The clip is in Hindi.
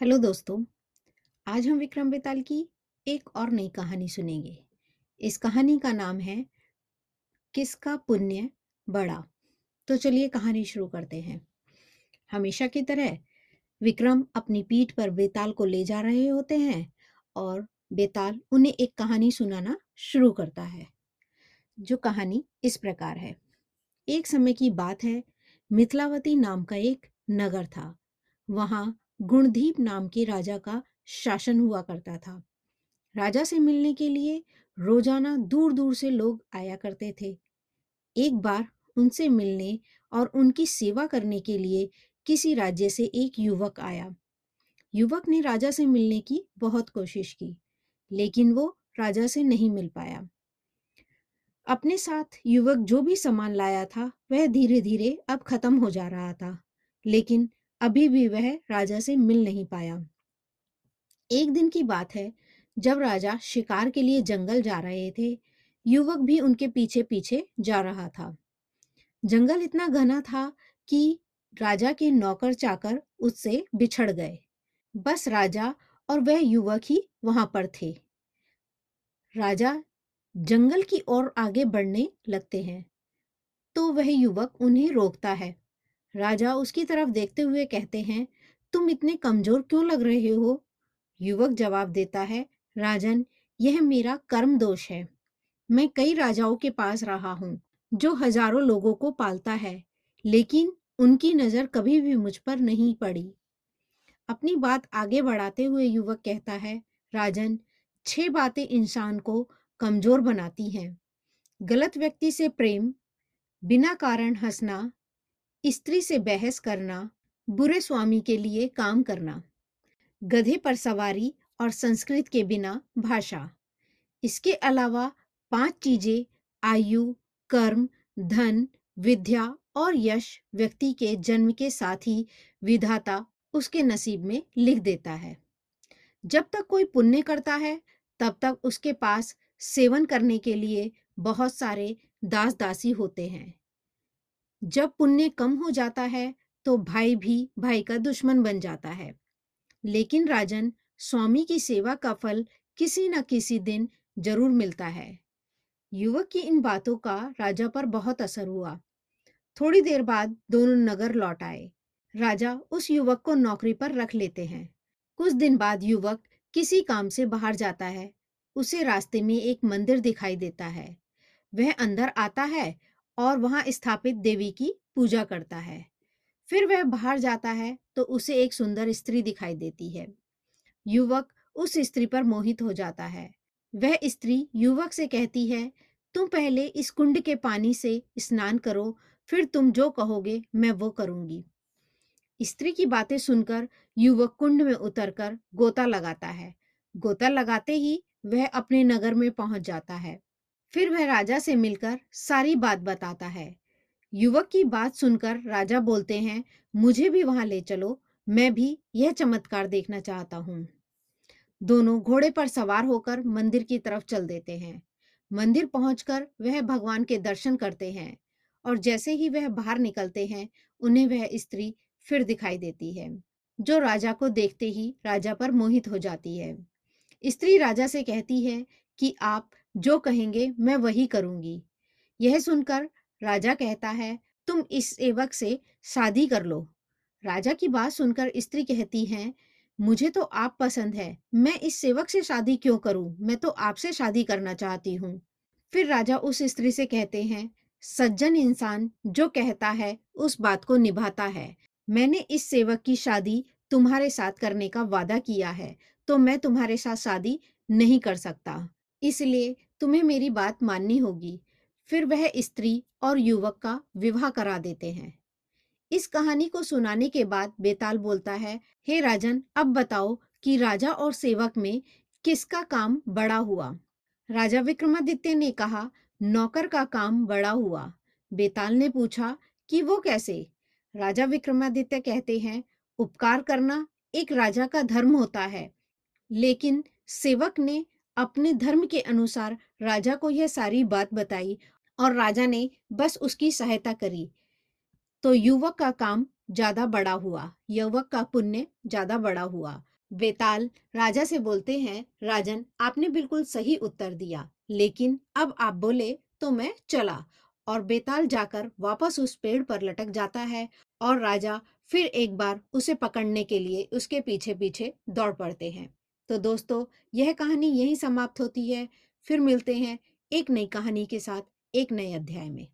हेलो दोस्तों, आज हम विक्रम बेताल की एक और नई कहानी सुनेंगे। इस कहानी का नाम है, किसका पुण्य बड़ा? तो चलिए कहानी शुरू करते हैं। हमेशा की तरह, विक्रम अपनी पीठ पर बेताल को ले जा रहे होते हैं और बेताल उन्हें एक कहानी सुनाना शुरू करता है, जो कहानी इस प्रकार है। एक समय की बात है, मिथिलावती नाम का एक नगर था। वहाँ गुणदीप नाम के राजा का शासन हुआ करता था। राजा से मिलने के लिए रोज़ाना दूर दूर से लोग आया करते थे। एक बार उनसे मिलने और उनकी सेवा करने के लिए किसी राज्य से एक युवक आया। युवक ने राजा से मिलने की बहुत कोशिश की, लेकिन वो राजा से नहीं मिल पाया। अपने साथ युवक जो भी सामान लाया था, वह धीरे धीरे अब खत्म हो जा रहा था, लेकिन अभी भी वह राजा से मिल नहीं पाया। एक दिन की बात है, जब राजा शिकार के लिए जंगल जा रहे थे, युवक भी उनके पीछे पीछे जा रहा था। जंगल इतना घना था कि राजा के नौकर चाकर उससे बिछड़ गए। बस राजा और वह युवक ही वहाँ पर थे। राजा जंगल की ओर आगे बढ़ने लगते हैं तो वह युवक उन्हें रोकता है। राजा उसकी तरफ़ देखते हुए कहते हैं, तुम इतने कमज़ोर क्यों लग रहे हो? युवक जवाब देता है, राजन, यह मेरा कर्म दोष है। मैं कई राजाओं के पास रहा हूँ, जो हज़ारों लोगों को पालता है, लेकिन उनकी नज़र कभी भी मुझ पर नहीं पड़ी। अपनी बात आगे बढ़ाते हुए युवक कहता है, राजन, छह बातें इंसान को कमज़ोर बनाती हैं। गलत व्यक्ति से प्रेम, बिना कारण हंसना स्त्री से बहस करना, बुरे स्वामी के लिए काम करना, गधे पर सवारी और संस्कृत के बिना भाषा। इसके अलावा पाँच चीज़ें, आयु, कर्म, धन, विद्या और यश व्यक्ति के जन्म के साथ ही विधाता उसके नसीब में लिख देता है। जब तक कोई पुण्य करता है, तब तक उसके पास सेवन करने के लिए बहुत सारे दास दासी होते हैं। जब पुण्य कम हो जाता है तो भाई भी भाई का दुश्मन बन जाता है। लेकिन राजन, स्वामी की सेवा का फल किसी न किसी दिन ज़रूर मिलता है। युवक की इन बातों का राजा पर बहुत असर हुआ। थोड़ी देर बाद दोनों नगर लौट आए। राजा उस युवक को नौकरी पर रख लेते हैं। कुछ दिन बाद युवक किसी काम से बाहर जाता है। उसे रास्ते में एक मंदिर दिखाई देता है। वह अंदर आता है और वहाँ स्थापित देवी की पूजा करता है। फिर वह बाहर जाता है तो उसे एक सुंदर स्त्री दिखाई देती है। युवक उस स्त्री पर मोहित हो जाता है। वह स्त्री युवक से कहती है, तुम पहले इस कुंड के पानी से स्नान करो, फिर तुम जो कहोगे मैं वो करूँगी। स्त्री की बातें सुनकर युवक कुंड में उतरकर गोता लगाता है। गोता लगाते ही वह अपने नगर में पहुँच जाता है। फिर वह राजा से मिलकर सारी बात बताता है। युवक की बात सुनकर राजा बोलते हैं, मुझे भी वहाँ ले चलो, मैं भी यह चमत्कार देखना चाहता हूँ। दोनों घोड़े पर सवार होकर मंदिर की तरफ़ चल देते हैं। मंदिर पहुंचकर वह भगवान के दर्शन करते हैं और जैसे ही वह बाहर निकलते हैं, उन्हें वह स्त्री फिर दिखाई देती है, जो राजा को देखते ही राजा पर मोहित हो जाती है। स्त्री राजा से कहती है कि, आप जो कहेंगे, मैं वही करूँगी। यह सुनकर राजा कहता है, तुम इस सेवक से शादी कर लो। राजा की बात सुनकर स्त्री कहती है, मुझे तो आप पसंद है। मैं इस सेवक से शादी क्यों करूँ? मैं तो आपसे शादी करना चाहती हूँ। फिर राजा उस स्त्री से कहते हैं, सज्जन इंसान जो कहता है, उस बात को निभाता है। मैंने इस सेवक की शादी तुम्हारे साथ करने का वादा किया है तो मैं तुम्हारे साथ शादी नहीं कर सकता। इसलिए तुम्हें मेरी बात माननी होगी। फिर वह स्त्री और युवक का विवाह करा देते हैं। इस कहानी को सुनाने के बाद बेताल बोलता है, हे राजन, अब बताओ कि राजा और सेवक में किसका काम बड़ा हुआ? राजा विक्रमादित्य ने कहा, नौकर का काम बड़ा हुआ। बेताल ने पूछा, कि वो कैसे? राजा विक्रमादित्य कहते हैं, उपकार करना एक राजा का धर्म होता है, लेकिन सेवक ने अपने धर्म के अनुसार राजा को यह सारी बात बताई और राजा ने बस उसकी सहायता करी। तो युवक का काम ज़्यादा बड़ा हुआ, युवक का पुण्य ज़्यादा बड़ा हुआ। बेताल राजा से बोलते हैं, राजन, आपने बिल्कुल सही उत्तर दिया, लेकिन अब आप बोले तो मैं चला। और बेताल जाकर वापस उस पेड़ पर लटक जाता है और राजा फिर एक बार उसे पकड़ने के लिए उसके पीछे पीछे दौड़ पड़ते हैं। तो दोस्तों, यह कहानी यहीं समाप्त होती है। फिर मिलते हैं एक नई कहानी के साथ एक नए अध्याय में।